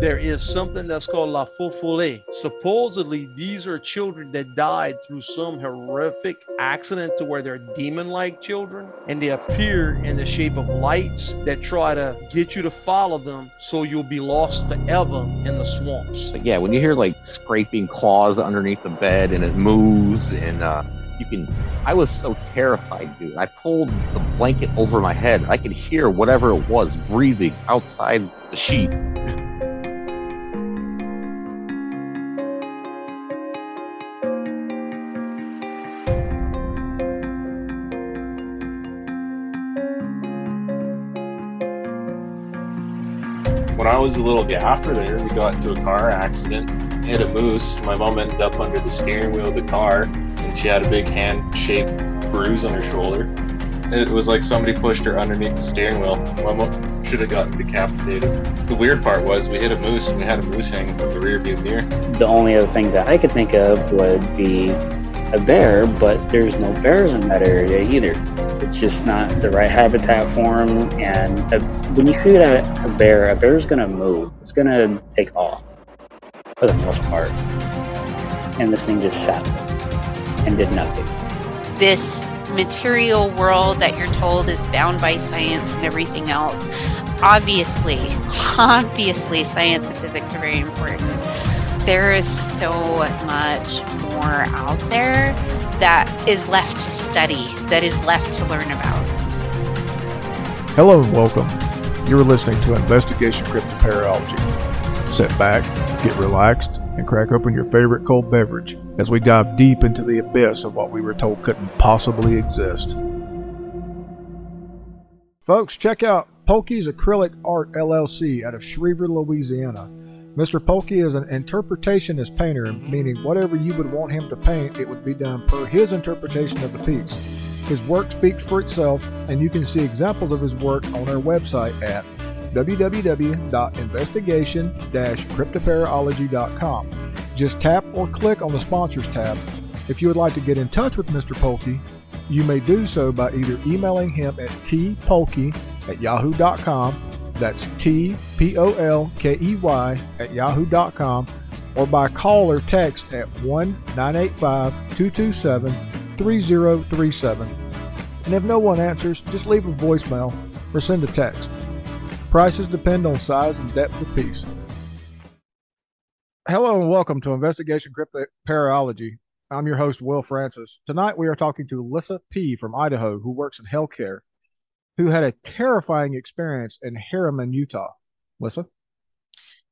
there is something that's called La Fofole. Supposedly, these are children that died through some horrific accident to where they're demon like children and they appear in the shape of lights that try to get you to follow them so you'll be lost forever in the swamps. But yeah, when you hear like scraping claws underneath the bed and it moves and uh, you can I was so terrified, dude. I pulled the blanket over my head. I could hear whatever it was breathing outside the sheet. Was a little gaffer there, we got into a car accident, hit a moose. My mom ended up under the steering wheel of the car, and she had a big hand-shaped bruise on her shoulder. It was like somebody pushed her underneath the steering wheel. My mom should have gotten decapitated. The weird part was we hit a moose, and we had a moose hanging from the rear view mirror. The only other thing that I could think of would be a bear, but there's no bears in that area either. It's just not the right habitat for them. And a, when you see that a bear, a bear's going to move. It's going to take off for the most part. And this thing just sat and did nothing. This material world that you're told is bound by science and everything else. Obviously, obviously, science and physics are very important. There is so much more out there that is left to study, that is left to learn about. Hello and welcome. You're listening to Investigation Cryptoparalogy. Sit back, get relaxed, and crack open your favorite cold beverage as we dive deep into the abyss of what we were told couldn't possibly exist. Folks, check out Polkey's Acrylic Art LLC out of Schriever, Louisiana. Mr. Polkey is an interpretationist painter, meaning whatever you would want him to paint, it would be done per his interpretation of the piece. His work speaks for itself, and you can see examples of his work on our website at www.investigation-cryptoparalogy.com. Just tap or click on the Sponsors tab. If you would like to get in touch with Mr. Polkey, you may do so by either emailing him at tpolkey at yahoo.com that's T P O L K E Y at yahoo.com or by call or text at 1 985 227 3037. And if no one answers, just leave a voicemail or send a text. Prices depend on size and depth of piece. Hello and welcome to Investigation Cryptoparalogy. I'm your host, Will Francis. Tonight we are talking to Lissa P. from Idaho, who works in healthcare who had a terrifying experience in Herriman, Utah. Lissa?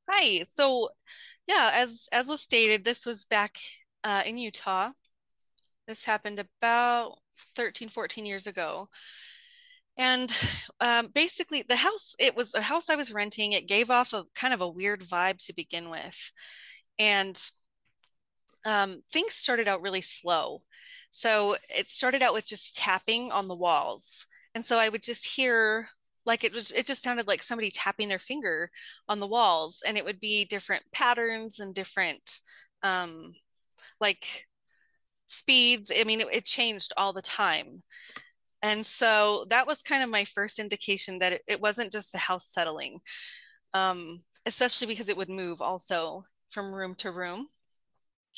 Hi. So, yeah, as as was stated, this was back uh, in Utah. This happened about 13, 14 years ago. And um, basically, the house, it was a house I was renting. It gave off a kind of a weird vibe to begin with. And um, things started out really slow. So it started out with just tapping on the walls and so i would just hear like it was it just sounded like somebody tapping their finger on the walls and it would be different patterns and different um like speeds i mean it, it changed all the time. And so that was kind of my first indication that it, it wasn't just the house settling um especially because it would move also from room to room.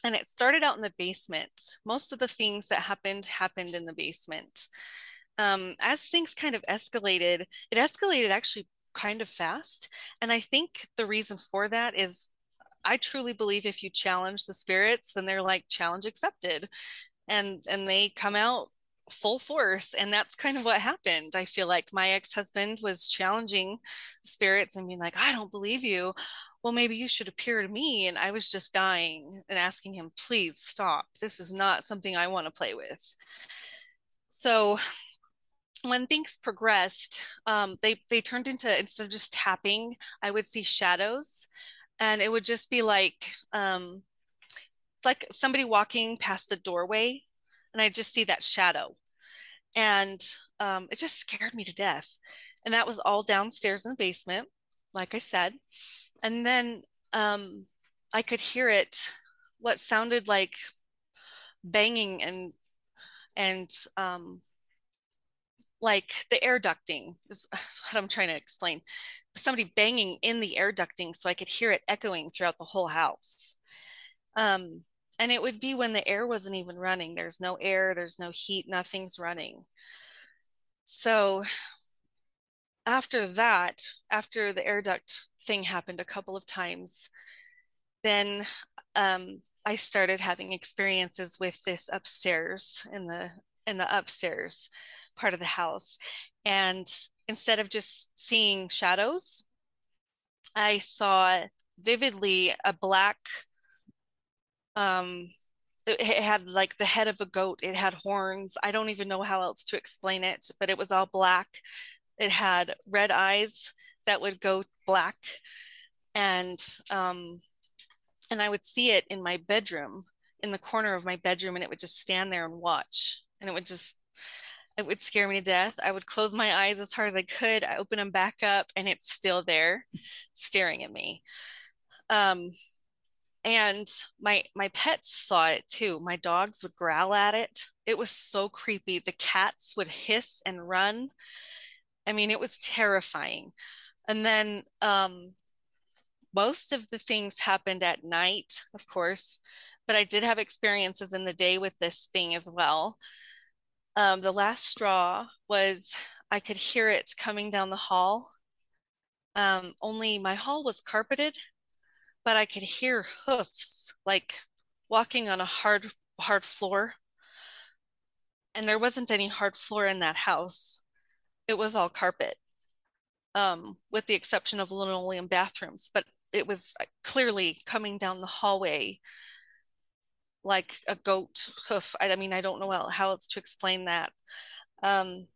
And it started out in the basement. Most of the things that happened happened in the basement. Um, as things kind of escalated, it escalated actually kind of fast. And I think the reason for that is I truly believe if you challenge the spirits, then they're like challenge accepted. And and they come out full force and that's kind of what happened. I feel like my ex-husband was challenging spirits and being like i don't believe you. Well maybe you should appear to me and i was just dying and asking him please stop. This is not something i want to play with. So when things progressed, um, they they turned into instead of just tapping, I would see shadows, and it would just be like um, like somebody walking past the doorway, and I just see that shadow, and um, it just scared me to death. And that was all downstairs in the basement, like I said, and then um, I could hear it, what sounded like banging and and um, like the air ducting is, is what I'm trying to explain. Somebody banging in the air ducting so I could hear it echoing throughout the whole house. Um, and it would be when the air wasn't even running. There's no air, there's no heat, nothing's running. So after that, after the air duct thing happened a couple of times, then um, I started having experiences with this upstairs in the in the upstairs part of the house. And instead of just seeing shadows, I saw vividly a black um it had like the head of a goat. It had horns. I don't even know how else to explain it but it was all black. It had red eyes that would go black. And um and i would see it in my bedroom in the corner of my bedroom and it would just stand there and watch. And it would just it would scare me to death. I would close my eyes as hard as i could. I open them back up and it's still there staring at me. Um and my my pets saw it too. My dogs would growl at it. It was so creepy. The cats would hiss and run. I mean it was terrifying. And then um most of the things happened at night of course but i did have experiences in the day with this thing as well um, the last straw was i could hear it coming down the hall um, only my hall was carpeted but I could hear hoofs like walking on a hard hard floor. And there wasn't any hard floor in that house. It was all carpet. Um, with the exception of linoleum bathrooms, but it was clearly coming down the hallway like a goat hoof. I, I mean, I don't know how, how else to explain that. Um,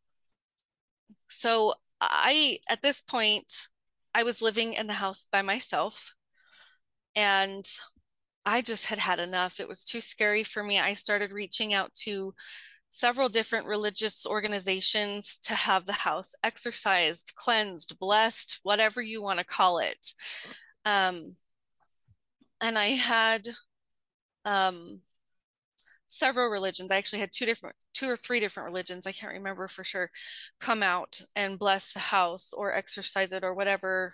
so I, at this point, I was living in the house by myself. And I just had had enough. It was too scary for me. I started reaching out to several different religious organizations to have the house exorcised, cleansed, blessed, whatever you want to call it. Um, and I had um, several religions. I actually had two different, two or three different religions. I can't remember for sure. Come out and bless the house or exercise it or whatever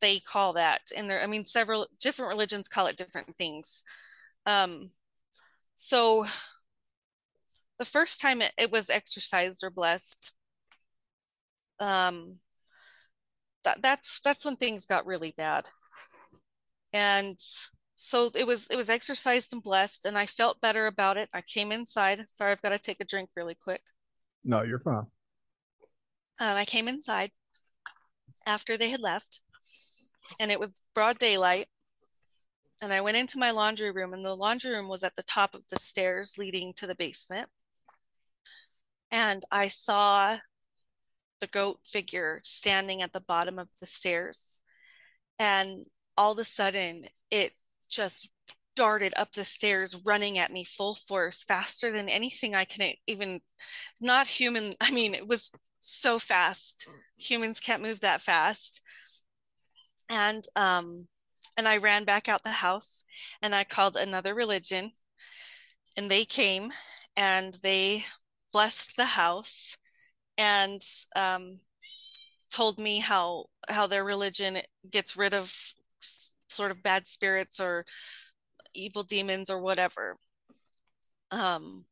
they call that and there i mean several different religions call it different things um so the first time it, it was exercised or blessed um that that's that's when things got really bad and so it was it was exercised and blessed and i felt better about it i came inside sorry i've got to take a drink really quick no you're fine um, i came inside after they had left and it was broad daylight. And I went into my laundry room, and the laundry room was at the top of the stairs leading to the basement. And I saw the goat figure standing at the bottom of the stairs. And all of a sudden, it just darted up the stairs, running at me full force, faster than anything I can even, not human. I mean, it was so fast. Humans can't move that fast and um, and I ran back out the house and I called another religion and they came and they blessed the house and um, told me how how their religion gets rid of sort of bad spirits or evil demons or whatever um,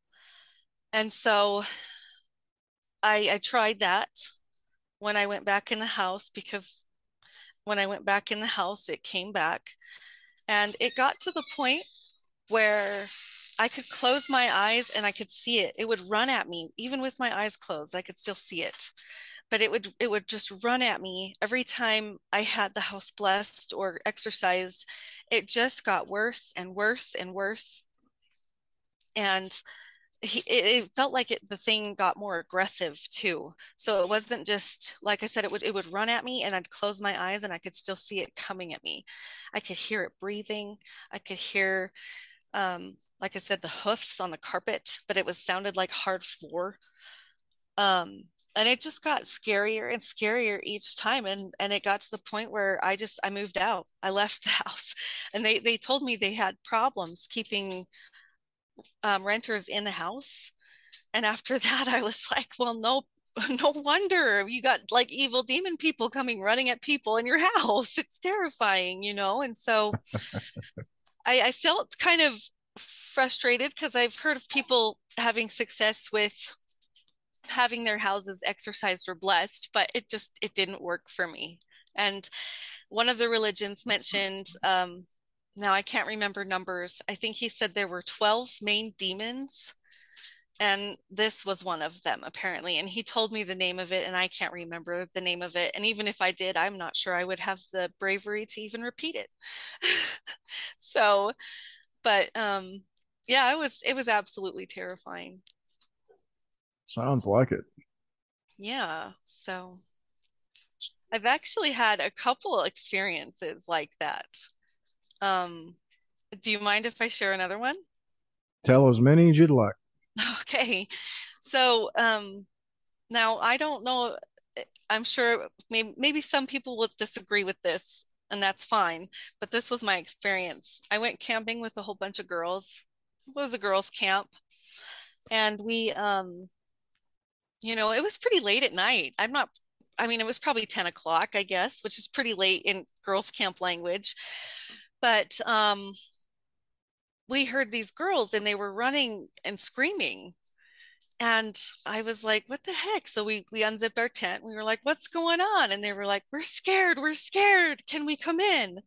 and so I, I tried that when I went back in the house because when I went back in the house, it came back. And it got to the point where I could close my eyes and I could see it. It would run at me, even with my eyes closed, I could still see it. But it would it would just run at me every time I had the house blessed or exercised. It just got worse and worse and worse. And he, it, felt like it, the thing got more aggressive too. So it wasn't just like I said, it would it would run at me, and I'd close my eyes, and I could still see it coming at me. I could hear it breathing. I could hear, um, like I said, the hoofs on the carpet, but it was sounded like hard floor. Um, and it just got scarier and scarier each time and and it got to the point where i just i moved out i left the house and they they told me they had problems keeping um, renters in the house. And after that, I was like, well, no, no wonder you got like evil demon people coming running at people in your house. It's terrifying, you know? And so I, I felt kind of frustrated because I've heard of people having success with having their houses exorcised or blessed, but it just it didn't work for me. And one of the religions mentioned um, now I can't remember numbers. I think he said there were 12 main demons and this was one of them apparently and he told me the name of it and i can't remember the name of it and even if i did i'm not sure i would have the bravery to even repeat it so but um yeah it was it was absolutely terrifying sounds like it yeah so i've actually had a couple experiences like that um do you mind if i share another one tell as many as you'd like Okay. So um, now I don't know. Eh, I'm sure maybe, maybe some people will disagree with this, and that's fine. But this was my experience. I went camping with a whole bunch of girls. It was a girls' camp. And we, um, you know, it was pretty late at night. I'm not, I mean, it was probably 10 o'clock, I guess, which is pretty late in girls' camp language. But um, we heard these girls and they were running and screaming. And i was like what the heck? So we we unzipped our tent. We were like what's going on? And they were like we're scared. We're scared. Can we come in?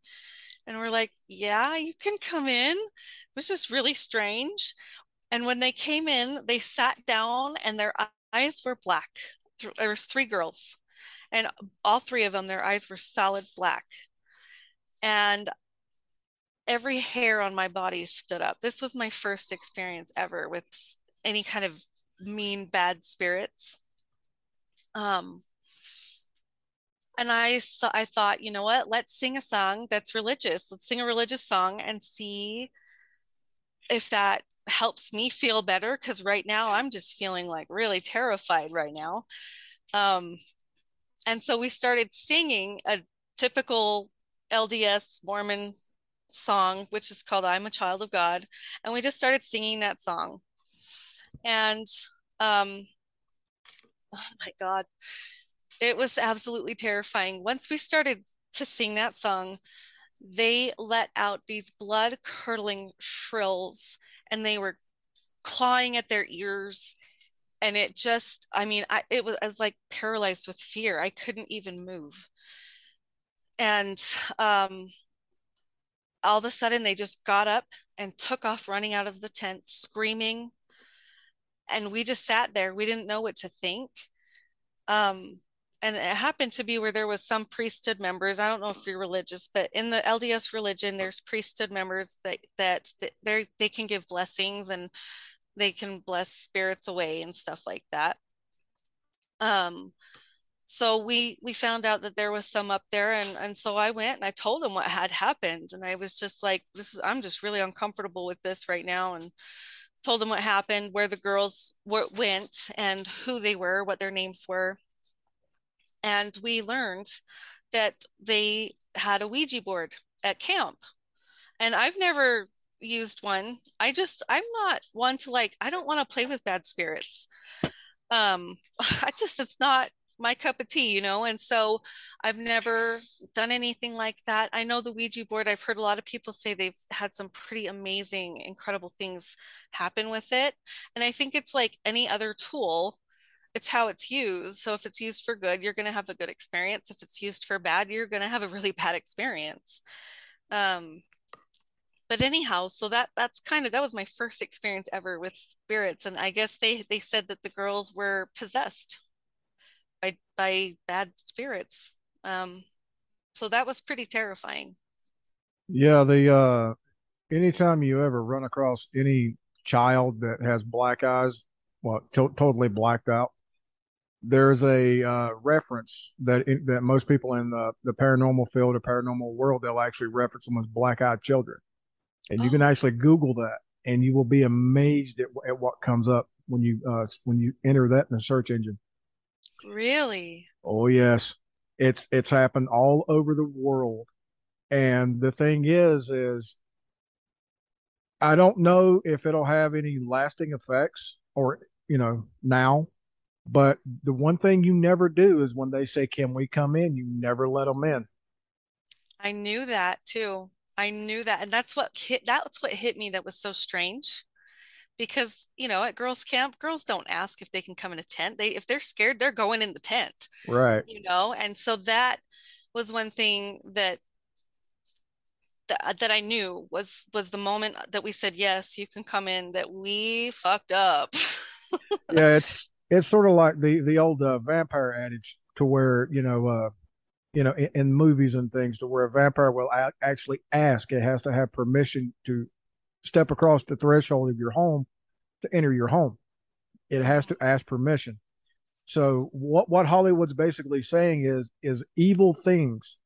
And we're like yeah you can come in. It was just really strange. And when they came in they sat down and their eyes were black there was three girls and all three of them their eyes were solid black and every hair on my body stood up. This was my first experience ever with any kind of mean bad spirits. Um and I saw I thought, you know what? Let's sing a song that's religious. Let's sing a religious song and see if that helps me feel better cuz right now I'm just feeling like really terrified right now. Um and so we started singing a typical LDS Mormon song, which is called I'm a Child of God. And we just started singing that song. And um, oh my God, it was absolutely terrifying. Once we started to sing that song, they let out these blood curdling shrills and they were clawing at their ears. And it just i mean I, it was, I was like paralyzed with fear. I couldn't even move. And um, all of a sudden they just got up and took off running out of the tent screaming. And we just sat there. We didn't know what to think. Um, and it happened to be where there was some priesthood members i don't know if you're religious but in the lds religion there's priesthood members that that they they can give blessings and they can bless spirits away and stuff like that. Um so we we found out that there was some up there and and so i went and i told him what had happened and i was just like this is i'm just really uncomfortable with this right now and told him what happened where the girls went and who they were what their names were and we learned that they had a ouija board at camp and i've never used one i just i'm not one to like i don't want to play with bad spirits um i just it's not my cup of tea, you know? And so I've never done anything like that. I know the Ouija board, I've heard a lot of people say they've had some pretty amazing, incredible things happen with it. And I think it's like any other tool, it's how it's used. So if it's used for good, you're going to have a good experience. If it's used for bad, you're going to have a really bad experience. Um, but anyhow so that that's kind of that was my first experience ever with spirits and i guess they they said that the girls were possessed by by bad spirits. Um, so that was pretty terrifying. Yeah, the uh, anytime you ever run across any child that has black eyes, well, to- totally blacked out, there's a uh, reference that that most people in the, the paranormal field or paranormal world they'll actually reference them as black-eyed children, and you oh. can actually Google that, and you will be amazed at, at what comes up when you uh, when you enter that in the search engine. Really? Oh yes. It's it's happened all over the world. And the thing is is I don't know if it'll have any lasting effects or you know now But the one thing you never do is when they say, "Can we come in?" You never let them in. I knew that too. I knew that. And that's what hit that's what hit me that was so strange. Because, you know, at girls camp, girls don't ask if they can come in a tent. They if they're scared, they're going in the tent. Right. You know, and so that was one thing that that, uh, that I knew was was the moment that we said yes, you can come in that we fucked up. yeah, it's it's sort of like the the old uh, vampire adage to where you know uh, you know in, in, movies and things to where a vampire will a- actually ask it has to have permission to step across the threshold of your home to enter your home. It has to ask permission. So what what Hollywood's basically saying is is evil things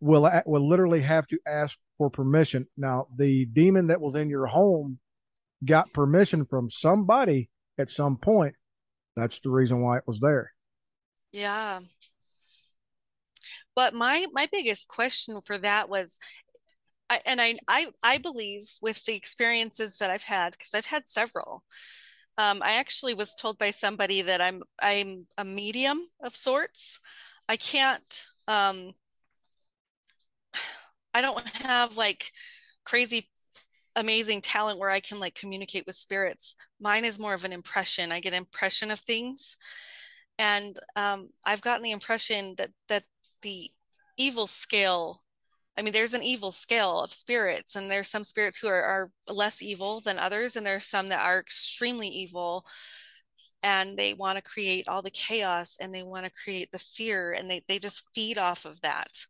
will will literally have to ask for permission. Now, the demon that was in your home got permission from somebody at some point. That's the reason why it was there. Yeah. But my my biggest question for that was I, and I, I I believe with the experiences that I've had because I've had several. Um, I actually was told by somebody that I'm I'm a medium of sorts. I can't um, I don't have like crazy amazing talent where I can like communicate with spirits. Mine is more of an impression. I get impression of things. And um, I've gotten the impression that that the evil scale, I mean, there's an evil scale of spirits, and there's some spirits who are, are less evil than others, and there's some that are extremely evil and they want to create all the chaos and they want to create the fear and they, they just feed off of that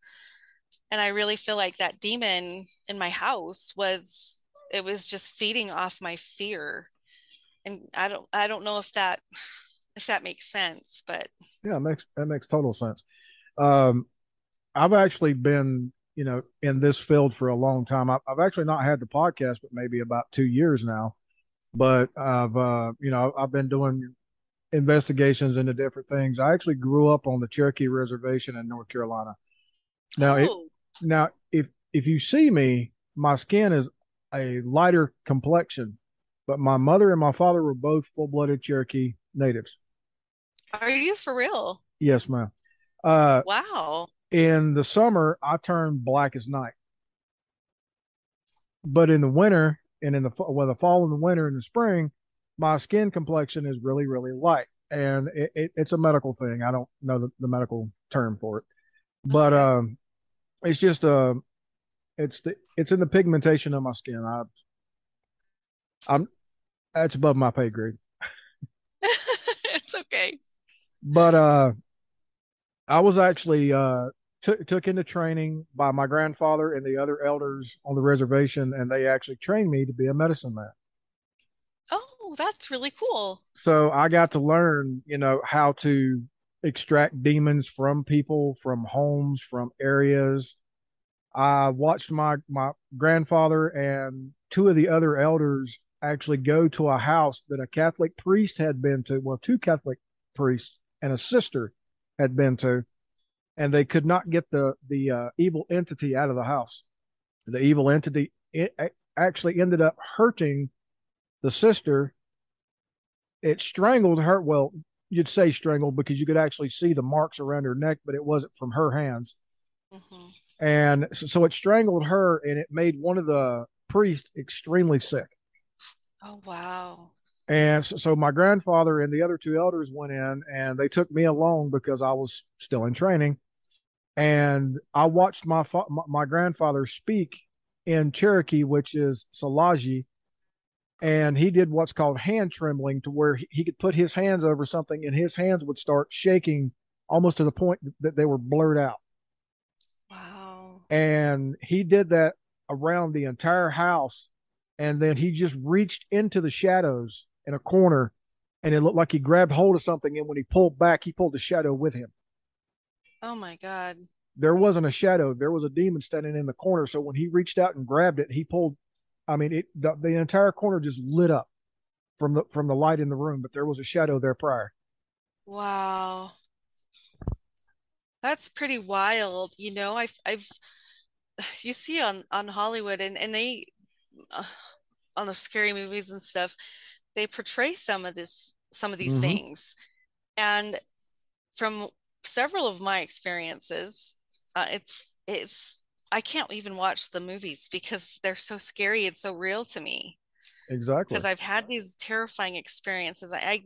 and i really feel like that demon in my house was it was just feeding off my fear. And i don't i don't know if that if that makes sense but yeah it makes that makes total sense. Um i've actually been you know in this field for a long time. I've, I've actually not had the podcast but maybe about two years now. But i've uh you know i've been doing investigations into different things. I actually grew up on the cherokee reservation in north carolina. Now oh. it now, if if you see me, my skin is a lighter complexion, but my mother and my father were both full blooded Cherokee natives. Are you for real? Yes, ma'am. Uh, wow. In the summer, I turn black as night, but in the winter and in the well, the fall and the winter and the spring, my skin complexion is really really light, and it, it, it's a medical thing. I don't know the, the medical term for it, but um, it's just uh it's the it's in the pigmentation of my skin. I I'm that's above my pay grade. it's okay. But uh I was actually uh took took into training by my grandfather and the other elders on the reservation and they actually trained me to be a medicine man. Oh, that's really cool. So I got to learn, you know, how to extract demons from people, from homes, from areas. I watched my my grandfather and two of the other elders actually go to a house that a Catholic priest had been to. Well, two Catholic priests and a sister had been to, and they could not get the the uh, evil entity out of the house. The evil entity it actually ended up hurting the sister. It strangled her. Well, you'd say strangled because you could actually see the marks around her neck, but it wasn't from her hands. Mm-hmm. And so, so, it strangled her and it made one of the priests extremely sick. Oh, wow. And so, so, my grandfather and the other two elders went in and they took me along because I was still in training. And I watched my, fa- my, my grandfather speak in Cherokee, which is Tsalagi, and he did what's called hand trembling to where he, he could put his hands over something and his hands would start shaking almost to the point that they were blurred out. And he did that around the entire house. And then he just reached into the shadows in a corner and it looked like he grabbed hold of something. And when he pulled back, he pulled the shadow with him. Oh my God. There wasn't a shadow. There was a demon standing in the corner. So when he reached out and grabbed it, he pulled I mean, it, the, the entire corner just lit up from the from the light in the room, but there was a shadow there prior. Wow, that's pretty wild. You know, I've I've you see on on Hollywood and and they uh, on the scary movies and stuff, they portray some of this some of these Mhm. things and from several of my experiences uh, it's it's i can't even watch the movies because they're so scary and so real to me Exactly. because I've had these terrifying experiences. I, I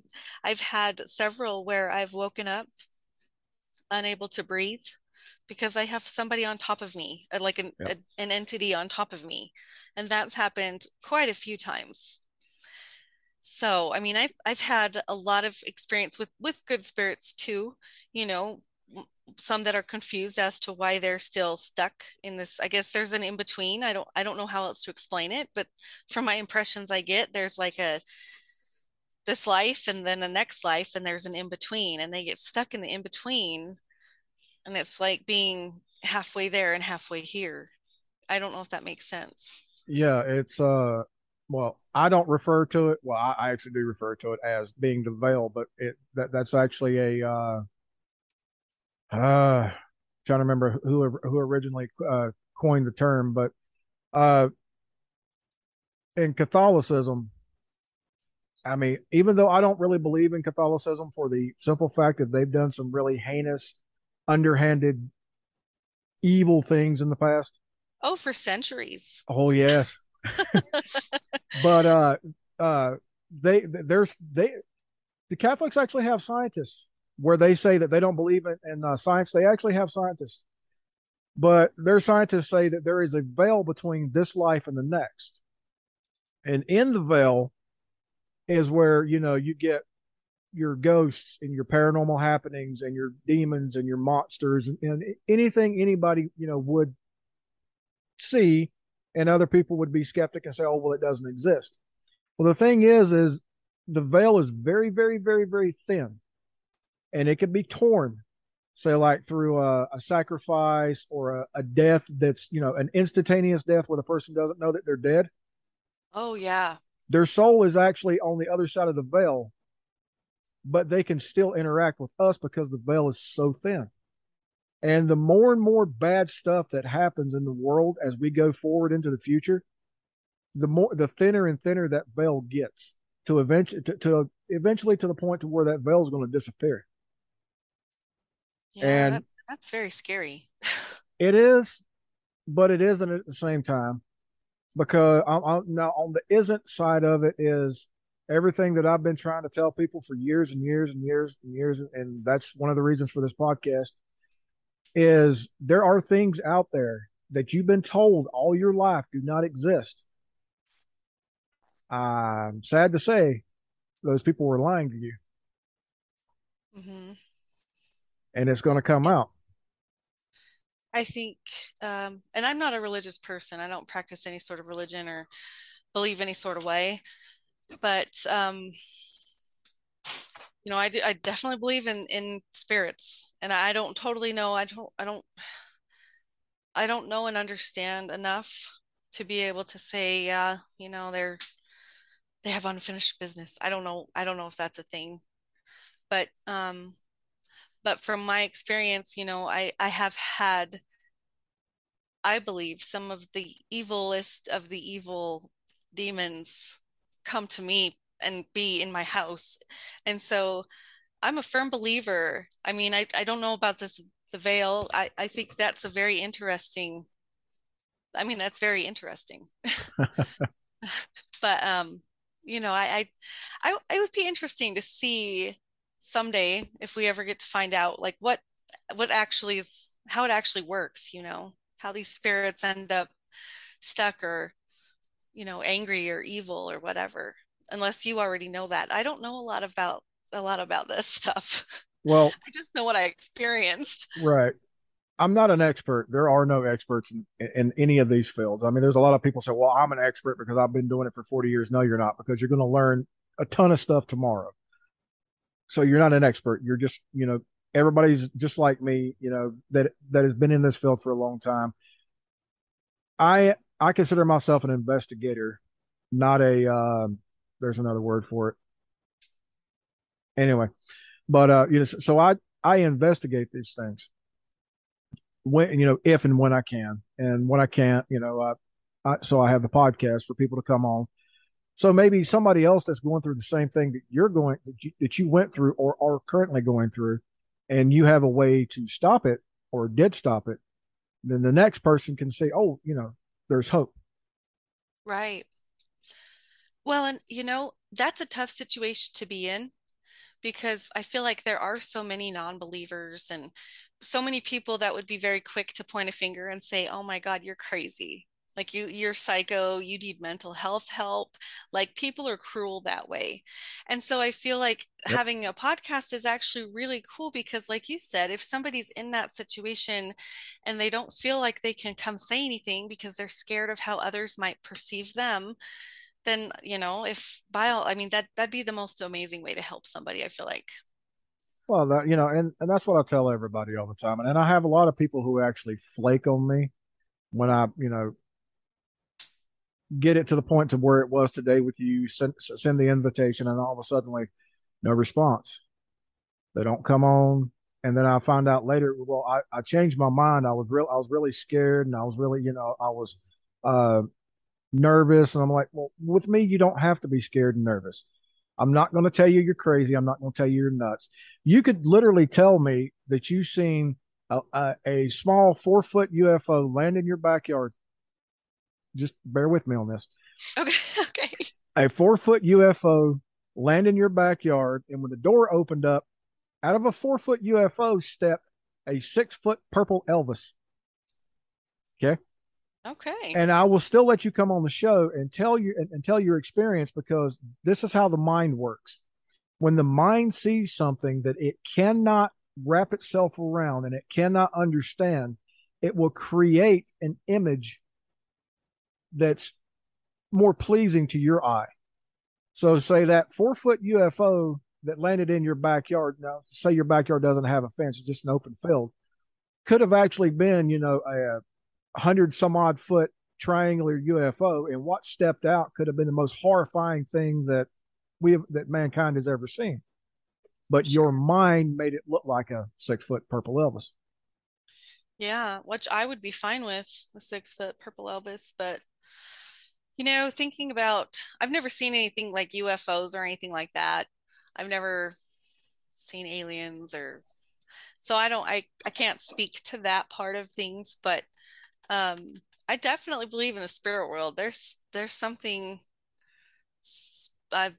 I've had several where I've woken up unable to breathe because I have somebody on top of me, uh, like an a, an entity on top of me, and that's happened quite a few times. So, I mean, I've I've had a lot of experience with with good spirits too. You know, some that are confused as to why they're still stuck in this. I guess there's an in between. I don't I don't know how else to explain it, but from my impressions I get, there's like a this life and then a next life, and there's an in between, and they get stuck in the in between, and it's like being halfway there and halfway here. I don't know if that makes sense. Yeah, it's uh well, I don't refer to it. Well, I, I actually do refer to it as being the veil, but it that that's actually a uh uh trying to remember who who originally uh coined the term, but uh in Catholicism, I mean, even though I don't really believe in Catholicism for the simple fact that they've done some really heinous, underhanded, evil things in the past. Oh, for centuries. Oh yes. but uh uh they there's they the Catholics actually have scientists where they say that they don't believe in, in uh, science. They actually have scientists, but their scientists say that there is a veil between this life and the next, and in the veil is where you know you get your ghosts and your paranormal happenings and your demons and your monsters and, and anything anybody you know would see and other people would be skeptic and say oh well it doesn't exist well the thing is is the veil is very very very very thin and it can be torn say like through a, a sacrifice or a, a death that's you know an instantaneous death where the person doesn't know that they're dead Oh, yeah. their soul is actually on the other side of the veil but they can still interact with us because the veil is so thin and the more and more bad stuff that happens in the world as we go forward into the future the more the thinner and thinner that veil gets to eventually to, to eventually to the point to where that veil is going to disappear Yeah, And- that, that's very scary. It is, but it isn't at the same time because I'm, I'm now on the isn't side of it is everything that I've been trying to tell people for years and years and years and years, and that's one of the reasons for this podcast. Is there are things out there that you've been told all your life do not exist. I'm sad to say, those people were lying to you, hmm and it's going to come out. I think, um, and I'm not a religious person. I don't practice any sort of religion or believe any sort of way, but um, you know, I do, I definitely believe in in spirits, and I don't totally know. I don't, I don't, I don't know and understand enough to be able to say, yeah, you know, they're they have unfinished business. I don't know. I don't know if that's a thing, but um, but from my experience, you know, I I have had, I believe, some of the evilest of the evil demons come to me and be in my house. And so I'm a firm believer. I mean, I, I don't know about this, the veil. I, I think that's a very interesting, I mean, that's very interesting. But um, you know, I, I I it would be interesting to see someday if we ever get to find out like what what actually is how it actually works, you know, how these spirits end up stuck or you know, angry or evil or whatever. Unless you already know that. I don't know a lot about a lot about this stuff. Well, I just know what I experienced. Right. I'm not an expert. There are no experts in, in any of these fields. I mean, there's a lot of people say, well, I'm an expert because I've been doing it for 40 years. No, you're not, because you're going to learn a ton of stuff tomorrow. So you're not an expert. You're just, you know, everybody's just like me, you know, that that has been in this field for a long time. I I consider myself an investigator, not a um there's another word for it. Anyway, but uh you know so I I investigate these things when you know if and when I can, and when I can't, you know, uh, I, so I have the podcast for people to come on. So maybe somebody else that's going through the same thing that you're going that you, that you went through or are currently going through, and you have a way to stop it or did stop it, then the next person can say, "Oh, you know, there's hope." Right. Well, and you know, that's a tough situation to be in because I feel like there are so many non believers and so many people that would be very quick to point a finger and say, oh my God, you're crazy. Like you, you're psycho, you need mental health help. Like people are cruel that way. And so I feel like yep. having a podcast is actually really cool because, like you said, if somebody's in that situation and they don't feel like they can come say anything because they're scared of how others might perceive them, then you know if bio i mean that that'd be the most amazing way to help somebody i feel like well that you know and, and that's what i tell everybody all the time and, and i have a lot of people who actually flake on me when i you know get it to the point to where it was today with you send, send the invitation and all of a sudden like no response they don't come on and then i find out later well i, I changed my mind i was real i was really scared and i was really you know i was uh nervous. And I'm like, well, with me, you don't have to be scared and nervous. I'm not going to tell you you're crazy. I'm not going to tell you you're nuts. You could literally tell me that you've seen a, a, a small four foot UFO land in your backyard. Just bear with me on this. Okay. Okay. A four foot UFO land in your backyard. And when the door opened up, out of a four foot UFO stepped a six foot purple Elvis. Okay. Okay. And I will still let you come on the show and tell you and, and, tell your experience because this is how the mind works. When the mind sees something that it cannot wrap itself around and it cannot understand, it will create an image that's more pleasing to your eye. So say that four foot UFO that landed in your backyard. Now, say your backyard doesn't have a fence, it's just an open field. Could have actually been, you know, a hundred some odd foot triangular UFO, and what stepped out could have been the most horrifying thing that we have, that mankind has ever seen. But your mind made it look like a six foot purple Elvis. Yeah, which I would be fine with a six foot purple Elvis, but you know, thinking about I've never seen anything like UFOs or anything like that. I've never seen aliens or so I don't I I can't speak to that part of things, but um i definitely believe in the spirit world. There's there's something i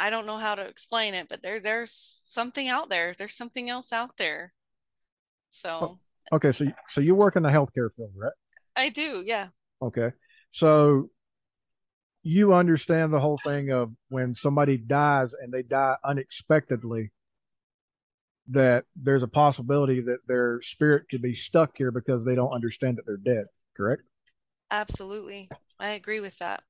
i don't know how to explain it but there there's something out there. There's something else out there. So okay so so you work in the healthcare field right? I do yeah. Okay so you understand the whole thing of when somebody dies and they die unexpectedly that there's a possibility that their spirit could be stuck here because they don't understand that they're dead, correct? Absolutely. I agree with that.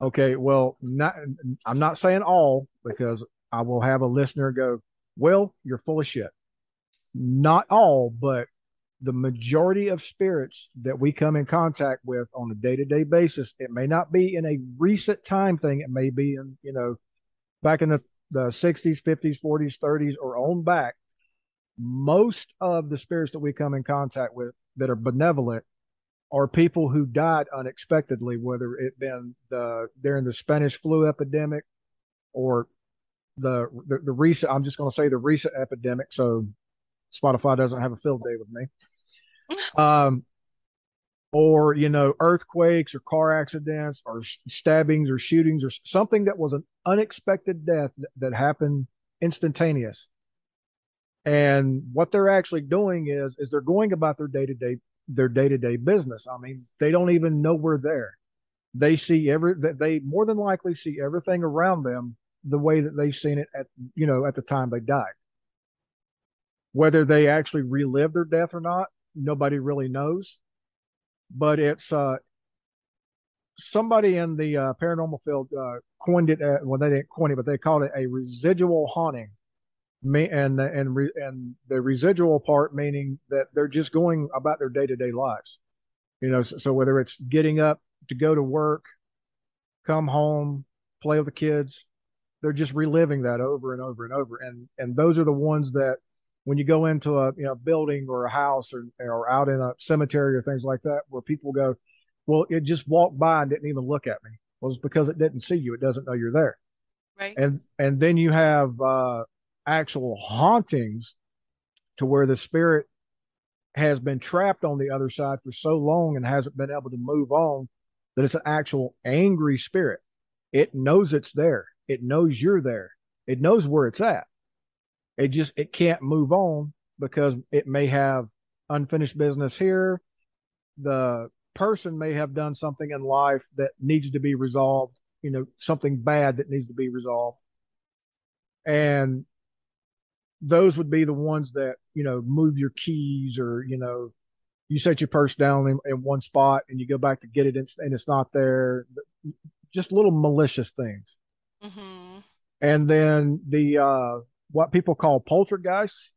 Okay, well, not I'm not saying all because I will have a listener go, "Well, you're full of shit." Not all, but the majority of spirits that we come in contact with on a day-to-day basis, it may not be in a recent time thing, it may be in, you know, back in the the 60s, 50s, 40s, 30s or on back most of the spirits that we come in contact with that are benevolent are people who died unexpectedly, whether it been the during the Spanish flu epidemic or the the, the recent. I'm just going to say the recent epidemic, so Spotify doesn't have a field day with me. Um, or you know earthquakes or car accidents or stabbings or shootings or something that was an unexpected death that, happened instantaneous. And what they're actually doing is is they're going about their day-to-day their day-to-day business. I mean they don't even know we're there. They see every they more than likely see everything around them the way that they've seen it at you know at the time they died whether they actually relive their death or not nobody really knows. But it's uh somebody in the uh, paranormal field uh, coined it uh, well they didn't coin it but they called it a residual haunting. Me and the, and re, and the residual part meaning that they're just going about their day-to-day lives. You know so, so, whether it's getting up to go to work come home play with the kids they're just reliving that over and over and over. And and those are the ones that when you go into a you know building or a house or or out in a cemetery or things like that where people go well it just walked by and didn't even look at me Well, it's because it didn't see you. It doesn't know you're there. Right. And and then you have uh, actual hauntings to where the spirit has been trapped on the other side for so long and hasn't been able to move on that it's an actual angry spirit. It knows it's there. It knows you're there. It knows where it's at. It just it can't move on because it may have unfinished business here. The person may have done something in life that needs to be resolved, you know, something bad that needs to be resolved. And those would be the ones that, you know, move your keys or, you know, you set your purse down in, in one spot and you go back to get it and, and it's not there. Just little malicious things. Mm-hmm. And then the uh, what people call poltergeists.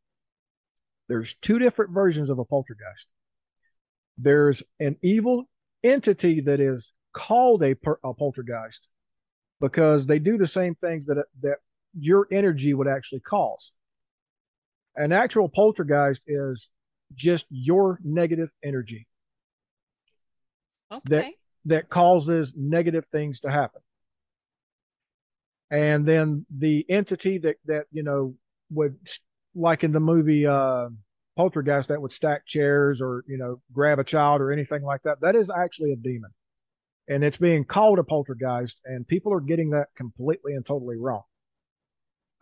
There's two different versions of a poltergeist. There's an evil entity that is called a, per, a poltergeist because they do the same things that that your energy would actually cause. An actual poltergeist is just your negative energy Okay. that that causes negative things to happen. And then the entity that that you know would like in the movie uh Poltergeist that would stack chairs or you know grab a child or anything like that that is actually a demon. And it's being called a poltergeist and people are getting that completely and totally wrong.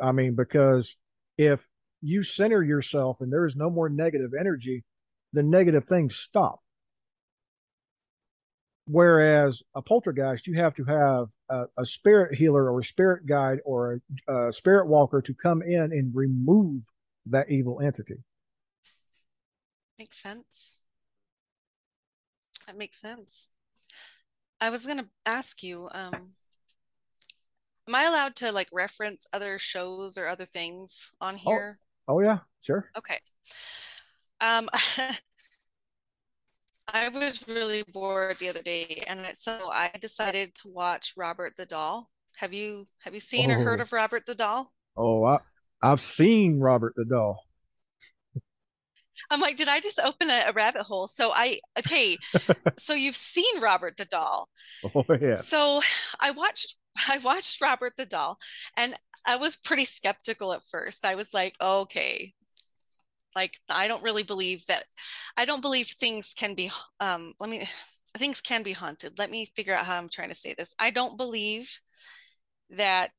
I mean because if you center yourself and there is no more negative energy, the negative things stop. Whereas a poltergeist, you have to have a, a spirit healer or a spirit guide or a, a spirit walker to come in and remove that evil entity. Makes sense. That makes sense. I was gonna ask you, um, am I allowed to like reference other shows or other things on here? Oh yeah, sure. Okay. Um, I was really bored the other day, and so I decided to watch Robert the Doll. Have you have you seen or heard Oh. of Robert the Doll? Oh, I, I've seen Robert the Doll. I'm like, did I just open a, a rabbit hole? So I okay, so you've seen Robert the Doll. Oh yeah. So I watched I watched Robert the Doll and I was pretty skeptical at first. I was like, okay, like I don't really believe that I don't believe things can be um let me things can be haunted. Let me figure out how I'm trying to say this. I don't believe that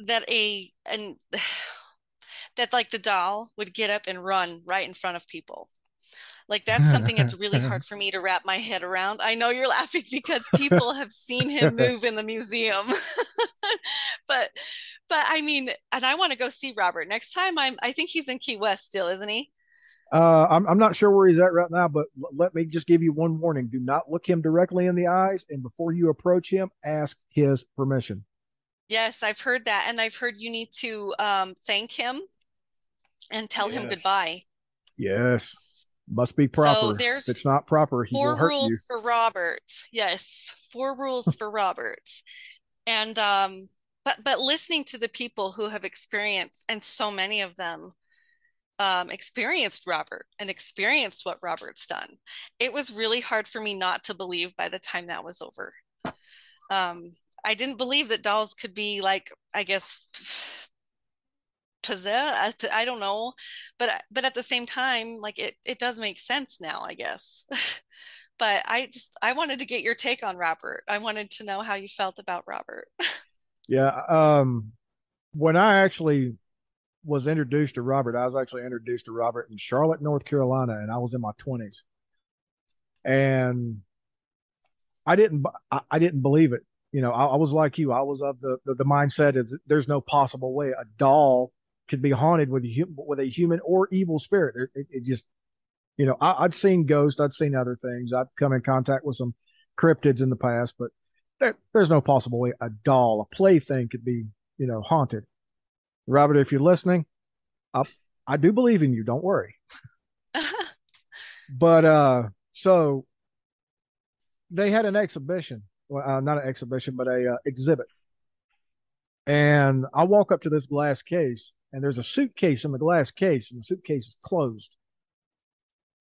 that a and that like the doll would get up and run right in front of people. Like that's something that's really hard for me to wrap my head around. I know you're laughing because people have seen him move in the museum. But but I mean, and I want to go see Robert. Next time I'm I think he's in Key West still, isn't he? Uh, I'm I'm not sure where he's at right now, but l- let me just give you one warning: do not look him directly in the eyes, and before you approach him, ask his permission. Yes, I've heard that. And I've heard you need to um, thank him and tell him goodbye. Yes, must be proper. there's if it's not proper, he Four will hurt rules you. for Robert. Yes, four rules for Robert. And um, but but listening to the people who have experienced, and so many of them um, experienced Robert and experienced what Robert's done. It was really hard for me not to believe by the time that was over. Um, I didn't believe that dolls could be like, I guess, possessed. I don't know, but but at the same time, like it it does make sense now, I guess. But I just I wanted to get your take on Robert. I wanted to know how you felt about Robert. Yeah. Um, when I actually was introduced to Robert, I was actually introduced to Robert in Charlotte, North Carolina, and I was in my twenties, and I didn't, I, didn't believe it. You know, I, I was like you. I was of the, the the mindset of there's no possible way a doll could be haunted with a with a human or evil spirit. It, it, it just, you know, I, I'd seen ghosts, I'd seen other things, I'd come in contact with some cryptids in the past, but there, there's no possible way a doll, a plaything, could be, you know, haunted. Robert, if you're listening, I, I do believe in you. Don't worry. But uh, so they had an exhibition, well, uh, not an exhibition, but a uh, exhibit. And I walk up to this glass case, and there's a suitcase in the glass case, and the suitcase is closed.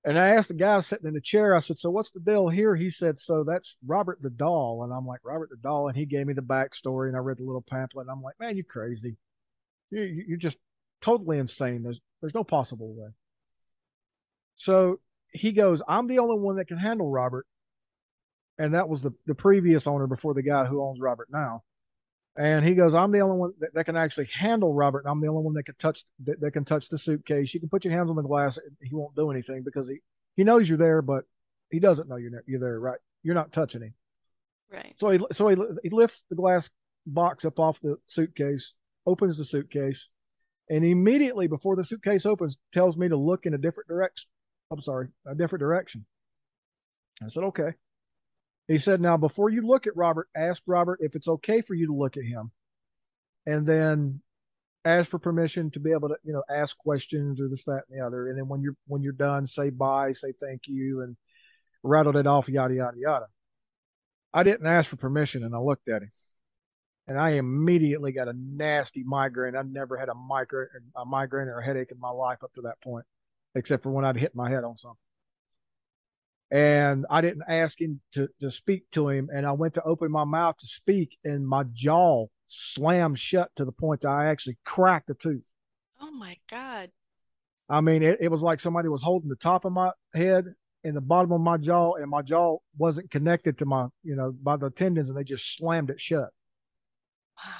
And I asked the guy sitting in the chair, I said, So what's the deal here? He said, So that's Robert the doll. And I'm like, Robert the doll. And he gave me the backstory and I read the little pamphlet. And I'm like, Man, you're crazy. You, you're just totally insane. There's, there's no possible way. So he goes, I'm the only one that can handle Robert. And that was the, the previous owner before the guy who owns Robert now. And he goes, I'm the only one that, that can actually handle Robert. And I'm the only one that can touch that, that can touch the suitcase. You can put your hands on the glass. He won't do anything because he, he knows you're there, but he doesn't know you're there, you're there, right? You're not touching him. Right. So he so he, he lifts the glass box up off the suitcase, opens the suitcase, and immediately before the suitcase opens, tells me to look in a different direction. I'm sorry, a different direction. I said, okay. He said, now before you look at Robert, ask Robert if it's okay for you to look at him. And then ask for permission to be able to, you know, ask questions or this, that, and the other. And then when you're when you're done, say bye, say thank you, and rattled it off, yada yada yada. I didn't ask for permission and I looked at him. And I immediately got a nasty migraine. I never had a migraine a migraine or a headache in my life up to that point, except for when I'd hit my head on something and I didn't ask him to, to speak to him. And I went to open my mouth to speak, and my jaw slammed shut to the point that I actually cracked a tooth. Oh my God. I mean, it, it was like somebody was holding the top of my head and the bottom of my jaw, and my jaw wasn't connected to my, you know, by the tendons, and they just slammed it shut. Wow.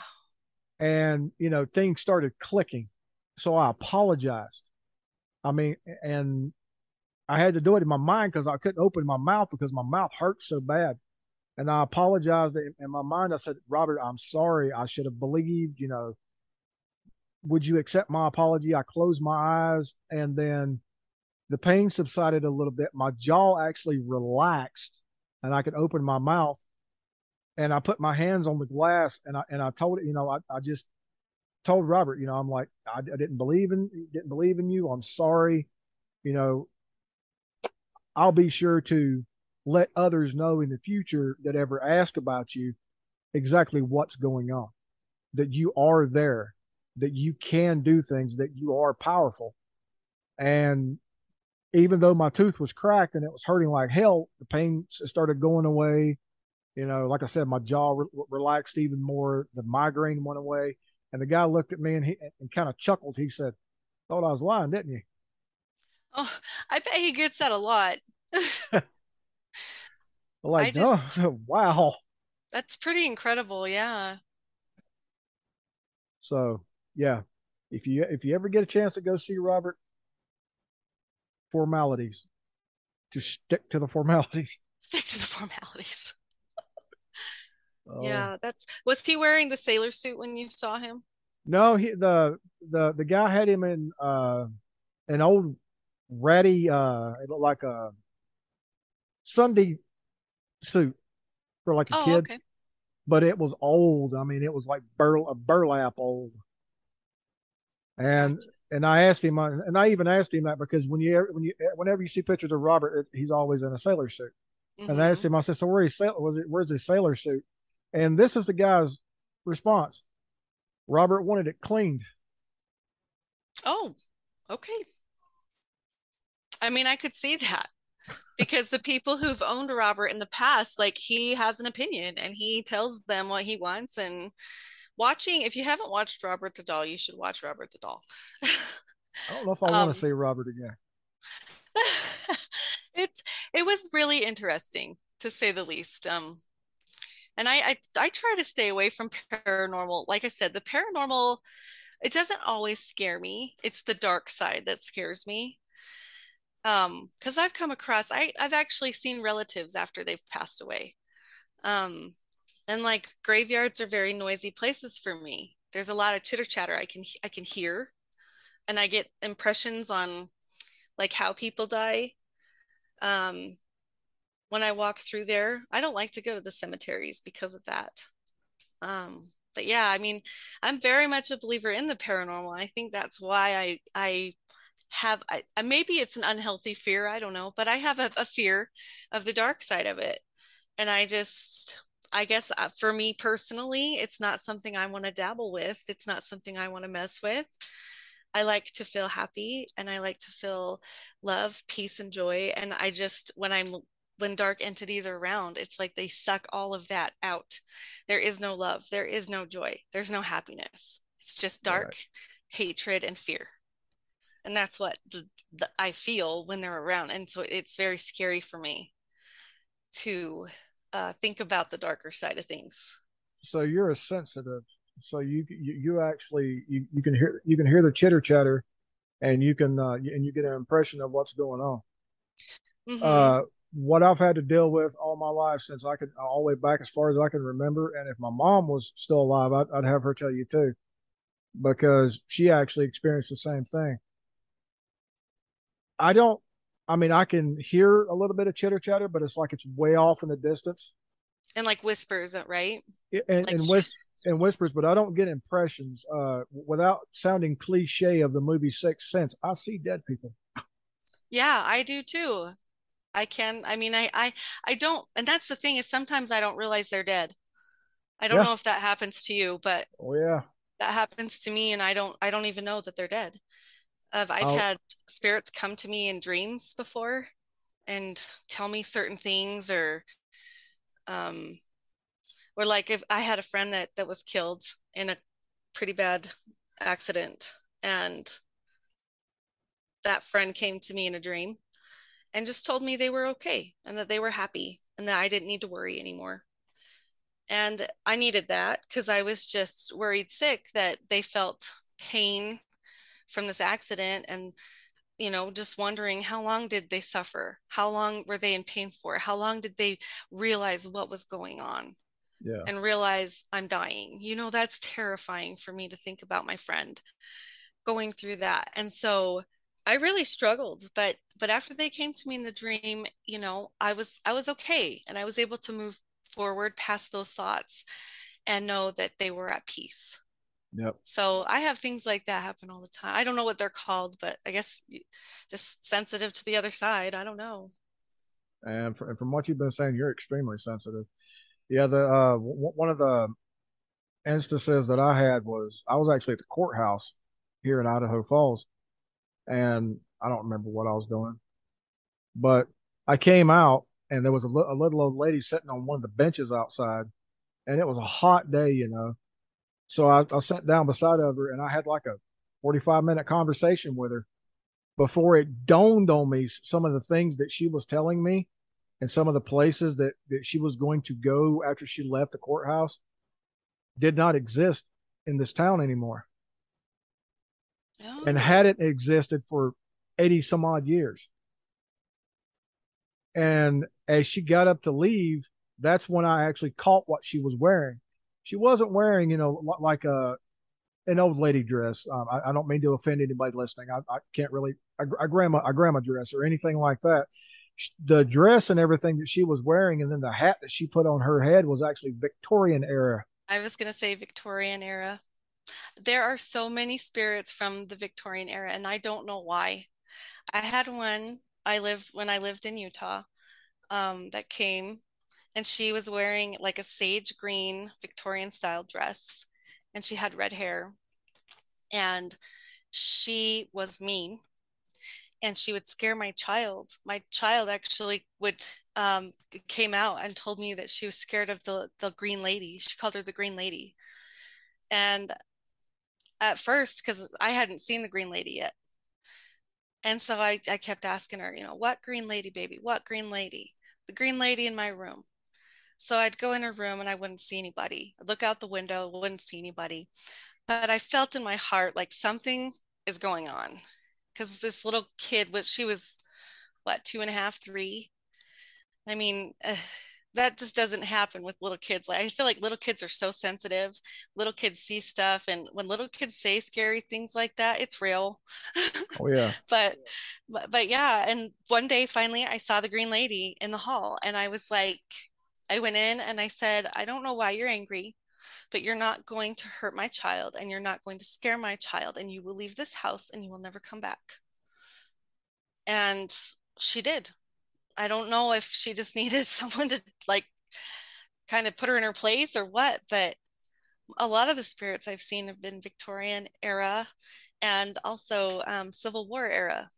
And, you know, things started clicking. So I apologized. I mean, and I had to do it in my mind because I couldn't open my mouth because my mouth hurt so bad. And I apologized in my mind. I said, Robert, I'm sorry. I should have believed, you know, would you accept my apology? I closed my eyes and then the pain subsided a little bit. My jaw actually relaxed and I could open my mouth. And I put my hands on the glass and I and I told it, you know, I, I just told Robert, you know, I'm like, I, I didn't believe in didn't believe in you. I'm sorry. You know, I'll be sure to let others know in the future that ever ask about you exactly what's going on, that you are there, that you can do things, that you are powerful. And even though my tooth was cracked and it was hurting like hell, the pain started going away. You know, like I said, my jaw re- relaxed even more. The migraine went away. And the guy looked at me and and kind of chuckled. He said, "Thought I was lying, didn't you?" Oh, I bet he gets that a lot. like, just, oh, wow. That's pretty incredible. Yeah. So, yeah, if you if you ever get a chance to go see Robert, formalities, just stick to the formalities. Stick to the formalities. oh. Yeah, that's. Was he wearing the sailor suit when you saw him? No, he the the the guy had him in uh an old ratty uh it looked like a Sunday suit for like a oh, kid. Okay. But it was old. I mean, it was like bur- a burlap old. And gotcha. and I asked him, uh, and I even asked him that because when you when you whenever you see pictures of Robert, he's always in a sailor suit. Mm-hmm. And I asked mm-hmm. him, I said, "So where he sail- was it? Where's his sailor suit?" And this is the guy's response. Robert wanted it cleaned. Oh, okay. I mean, I could see that because the people who've owned Robert in the past, like he has an opinion and he tells them what he wants. And watching, if you haven't watched Robert the Doll, you should watch Robert the Doll. I don't know if I um, want to see Robert again. it it was really interesting to say the least. Um, and I, I I try to stay away from paranormal. Like I said, the paranormal it doesn't always scare me. It's the dark side that scares me um because i've come across i i've actually seen relatives after they've passed away. Um and like graveyards are very noisy places for me. There's a lot of chitter chatter i can i can hear and i get impressions on like how people die. Um when i walk through there i don't like to go to the cemeteries because of that. Um but yeah i mean i'm very much a believer in the paranormal i think that's why i i have I, maybe it's an unhealthy fear i don't know but i have a, a fear of the dark side of it and i just i guess uh, for me personally it's not something i want to dabble with it's not something i want to mess with I like to feel happy and I like to feel love, peace, and joy. And I just, when I'm, when dark entities are around, it's like they suck all of that out. There is no love, there is no joy, there's no happiness. It's just dark right. hatred and fear. And that's what the, the, I feel when they're around. And so it's very scary for me to uh, think about the darker side of things. So you're a sensitive so you you, you actually you, you can hear you can hear the chitter chatter and you can uh, and you get an impression of what's going on mm-hmm. uh, what i've had to deal with all my life since i could all the way back as far as i can remember and if my mom was still alive i'd, I'd have her tell you too because she actually experienced the same thing i don't i mean i can hear a little bit of chitter chatter but it's like it's way off in the distance and like whispers, right? And, like, and, whis- and whispers, but I don't get impressions. Uh, without sounding cliche of the movie Sixth Sense, I see dead people. Yeah, I do too. I can. I mean, I, I, I don't, and that's the thing is sometimes I don't realize they're dead. I don't yeah. know if that happens to you, but oh yeah, that happens to me, and I don't, I don't even know that they're dead. I've, I've I'll... had spirits come to me in dreams before, and tell me certain things or um, or like if I had a friend that that was killed in a pretty bad accident and that friend came to me in a dream and just told me they were okay and that they were happy and that I didn't need to worry anymore. And I needed that because I was just worried sick that they felt pain from this accident and you know, just wondering how long did they suffer? How long were they in pain for? How long did they realize what was going on? Yeah. And realize I'm dying. You know, that's terrifying for me to think about my friend going through that. And so I really struggled, but but after they came to me in the dream, you know, I was I was okay and I was able to move forward past those thoughts and know that they were at peace. Yep. So I have things like that happen all the time. I don't know what they're called, but I guess just sensitive to the other side. I don't know. And, for, and from what you've been saying, you're extremely sensitive. Yeah, the uh, w- one of the instances that I had was I was actually at the courthouse here in Idaho Falls, and I don't remember what I was doing, but I came out and there was a, li- a little old lady sitting on one of the benches outside, and it was a hot day, you know so I, I sat down beside of her and I had like a 45 minute conversation with her before it dawned on me some of the things that she was telling me and some of the places that, that she was going to go after she left the courthouse did not exist in this town anymore. Oh. And hadn't existed for 80 some odd years. And as she got up to leave, that's when I actually caught what she was wearing she wasn't wearing, you know, like a an old lady dress. Um, I, I, don't mean to offend anybody listening. I, I can't really a, a, grandma a grandma dress or anything like that. The dress and everything that she was wearing, and then the hat that she put on her head was actually Victorian era. I was going to say Victorian era. There are so many spirits from the Victorian era, and I don't know why. I had one. I lived when I lived in Utah. Um, that came and she was wearing like a sage green Victorian style dress and she had red hair and she was mean and she would scare my child. My child actually would um, came out and told me that she was scared of the the green lady. She called her the green lady. And at first because i hadn't seen the green lady yet. And so I, I kept asking her you know what green lady baby? What green lady? The green lady in my room so I'd go in her room and I wouldn't see anybody. I'd look out the window, wouldn't see anybody. But I felt in my heart like something is going on. Because this little kid was, she was what, two and a half, three? I mean, uh, that just doesn't happen with little kids. Like I feel like little kids are so sensitive. Little kids see stuff, and when little kids say scary things like that, it's real. Oh yeah. but, but but yeah, and one day finally I saw the green lady in the hall, and I was like, I went in and I said, I don't know why you're angry, but you're not going to hurt my child and you're not going to scare my child, and you will leave this house and you will never come back. And she did. I don't know if she just needed someone to like kind of put her in her place or what, but a lot of the spirits I've seen have been Victorian era and also um, Civil War era.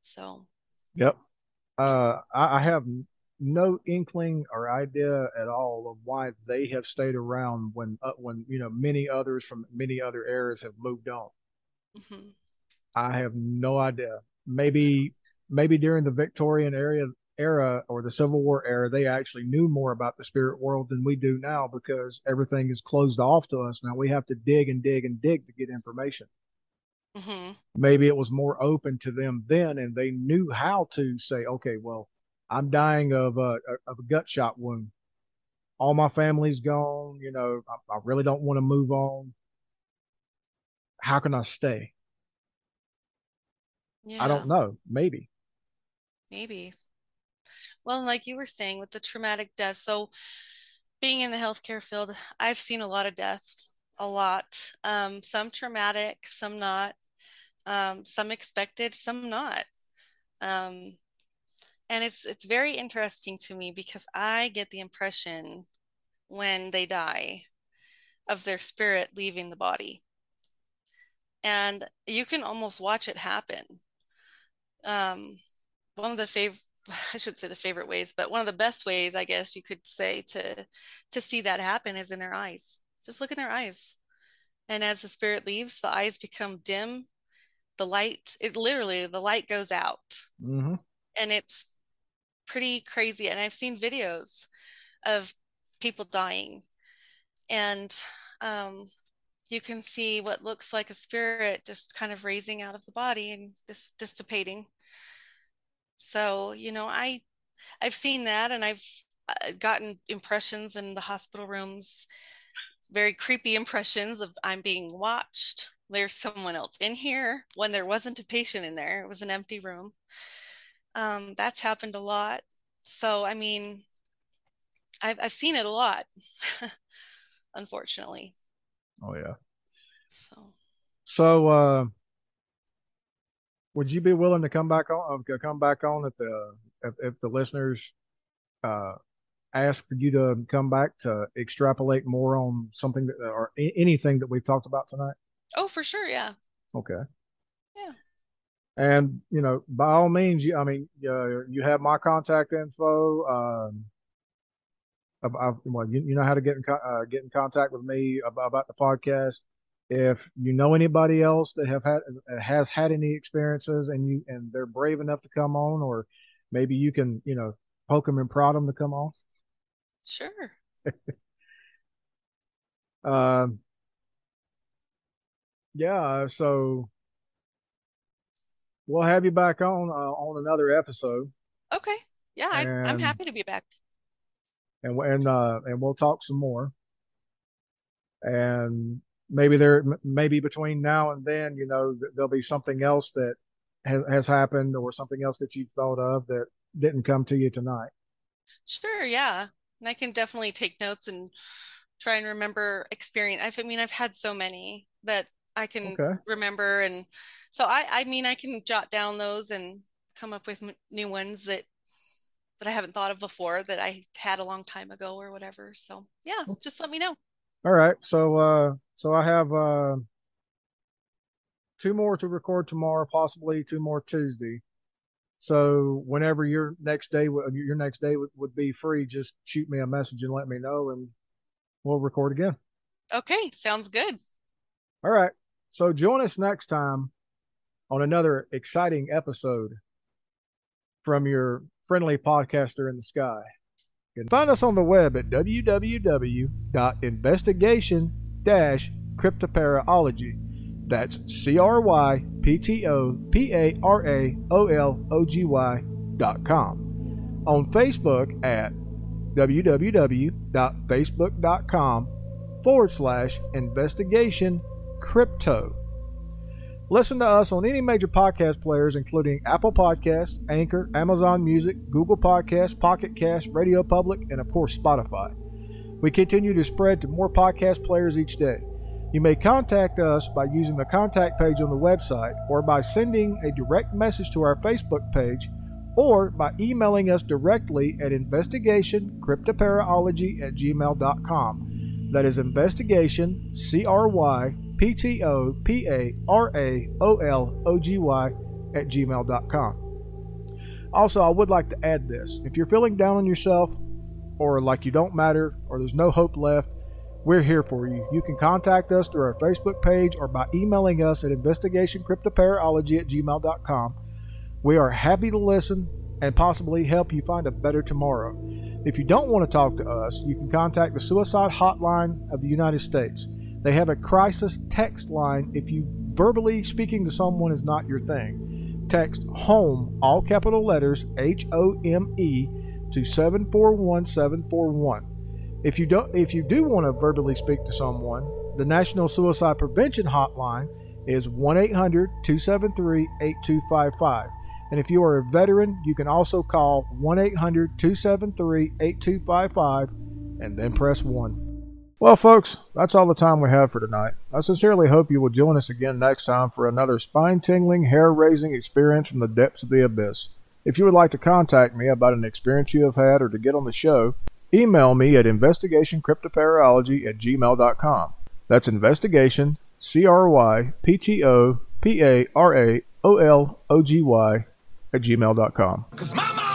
So. Yep. Uh, I, I have no inkling or idea at all of why they have stayed around when uh, when you know many others from many other eras have moved on. Mm-hmm. I have no idea. Maybe maybe during the Victorian era era or the Civil War era, they actually knew more about the spirit world than we do now because everything is closed off to us. Now we have to dig and dig and dig to get information. Mm-hmm. Maybe it was more open to them then, and they knew how to say, "Okay, well, I'm dying of a of a gut shot wound. All my family's gone. You know, I, I really don't want to move on. How can I stay?" Yeah. I don't know. Maybe. Maybe. Well, like you were saying with the traumatic death, so being in the healthcare field, I've seen a lot of deaths, a lot. Um, some traumatic, some not. Um, some expected, some not. Um, and it's it's very interesting to me because I get the impression when they die of their spirit leaving the body, and you can almost watch it happen um, one of the favorite I should say the favorite ways, but one of the best ways, I guess you could say to to see that happen is in their eyes. Just look in their eyes. And as the spirit leaves, the eyes become dim. The light, it literally, the light goes out. Mm-hmm. And it's pretty crazy. And I've seen videos of people dying. And um, you can see what looks like a spirit just kind of raising out of the body and just dissipating. So, you know, I I've seen that and I've uh, gotten impressions in the hospital rooms, very creepy impressions of I'm being watched. There's someone else in here when there wasn't a patient in there. It was an empty room. Um, that's happened a lot. So, I mean, I've, I've seen it a lot, unfortunately. Oh yeah. So. So, uh, would you be willing to come back on? Uh, come back on if the if, if the listeners uh, ask for you to come back to extrapolate more on something that, or anything that we've talked about tonight? Oh, for sure. Yeah. Okay. Yeah. And you know, by all means, you, I mean, uh, you have my contact info. Um, I, well, you, you know how to get in uh, get in contact with me about, about the podcast. If you know anybody else that have had has had any experiences and you and they're brave enough to come on, or maybe you can you know poke them and prod them to come on. Sure. um. Yeah. So we'll have you back on uh, on another episode. Okay. Yeah, I, I'm happy to be back and and uh, and we'll talk some more. And maybe there, maybe between now and then, you know, there'll be something else that has has happened, or something else that you thought of that didn't come to you tonight. Sure, yeah, and I can definitely take notes and try and remember experience. I mean, I've had so many that I can okay. remember, and so I, I mean, I can jot down those and come up with new ones that that I haven't thought of before that I had a long time ago or whatever. So yeah, just let me know. All right. So uh so I have uh two more to record tomorrow, possibly two more Tuesday. So whenever your next day your next day would, would be free, just shoot me a message and let me know and we'll record again. Okay, sounds good. All right. So join us next time on another exciting episode from your friendly podcaster in the sky. Find us on the web at www.investigation-cryptoparalogy. That's C R Y P T O P A R A O L O G Y dot com. On Facebook at www.facebook.com forward slash investigation crypto. Listen to us on any major podcast players, including Apple Podcasts, Anchor, Amazon Music, Google Podcasts, Pocket Cast, Radio Public, and of course Spotify. We continue to spread to more podcast players each day. You may contact us by using the contact page on the website, or by sending a direct message to our Facebook page, or by emailing us directly at investigationcryptoparalogy at gmail.com. That is investigation, C R Y P T O P A R A O L O G Y, at gmail.com. Also, I would like to add this. If you're feeling down on yourself, or like you don't matter, or there's no hope left, we're here for you. You can contact us through our Facebook page or by emailing us at investigationcryptoparalogy at gmail.com. We are happy to listen and possibly help you find a better tomorrow. If you don't want to talk to us, you can contact the Suicide Hotline of the United States. They have a crisis text line if you verbally speaking to someone is not your thing. Text HOME, all capital letters, H O M E, to 741741. If you don't if you do want to verbally speak to someone, the National Suicide Prevention Hotline is 1-800-273-8255. And if you are a veteran, you can also call 1-800-273-8255 and then press 1. Well, folks, that's all the time we have for tonight. I sincerely hope you will join us again next time for another spine tingling, hair raising experience from the depths of the abyss. If you would like to contact me about an experience you have had or to get on the show, email me at investigationcryptoparalogy at gmail.com. That's investigation, C R Y P T O P A R A O L O G Y at gmail.com.